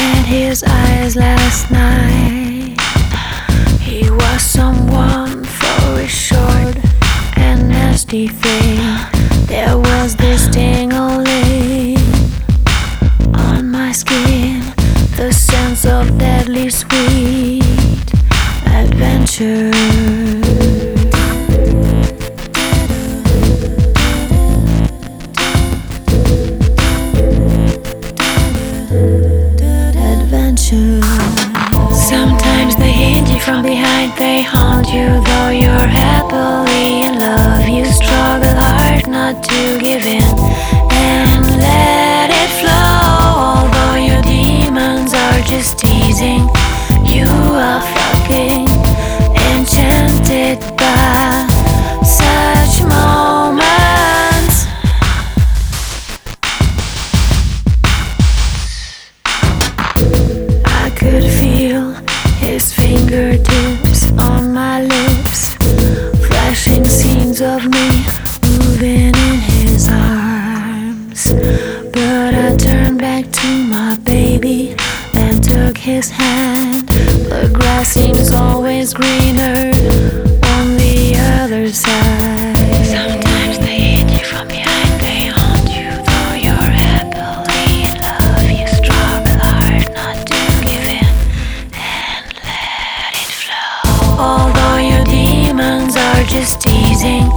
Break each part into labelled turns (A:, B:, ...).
A: met his eyes last night. He was someone very short and nasty thing. There was this tingling on my skin, the sense of deadly sweet adventure. Sometimes they hit you from behind, they haunt you though you're happily in love. You struggle hard not to give in of me moving in his arms. But I turned back to my baby and took his hand. The grass seems always greener on the other side. Just teasing,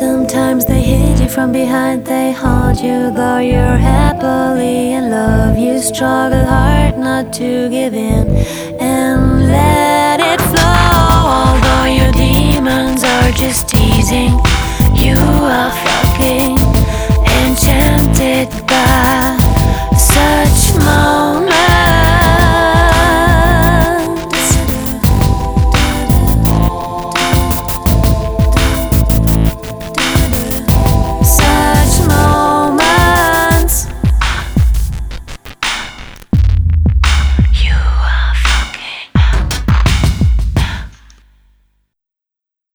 A: Sometimes they hit you from behind, they haunt you though you're happily in love. You struggle hard not to give in and let it flow. Although your demons are just teasing,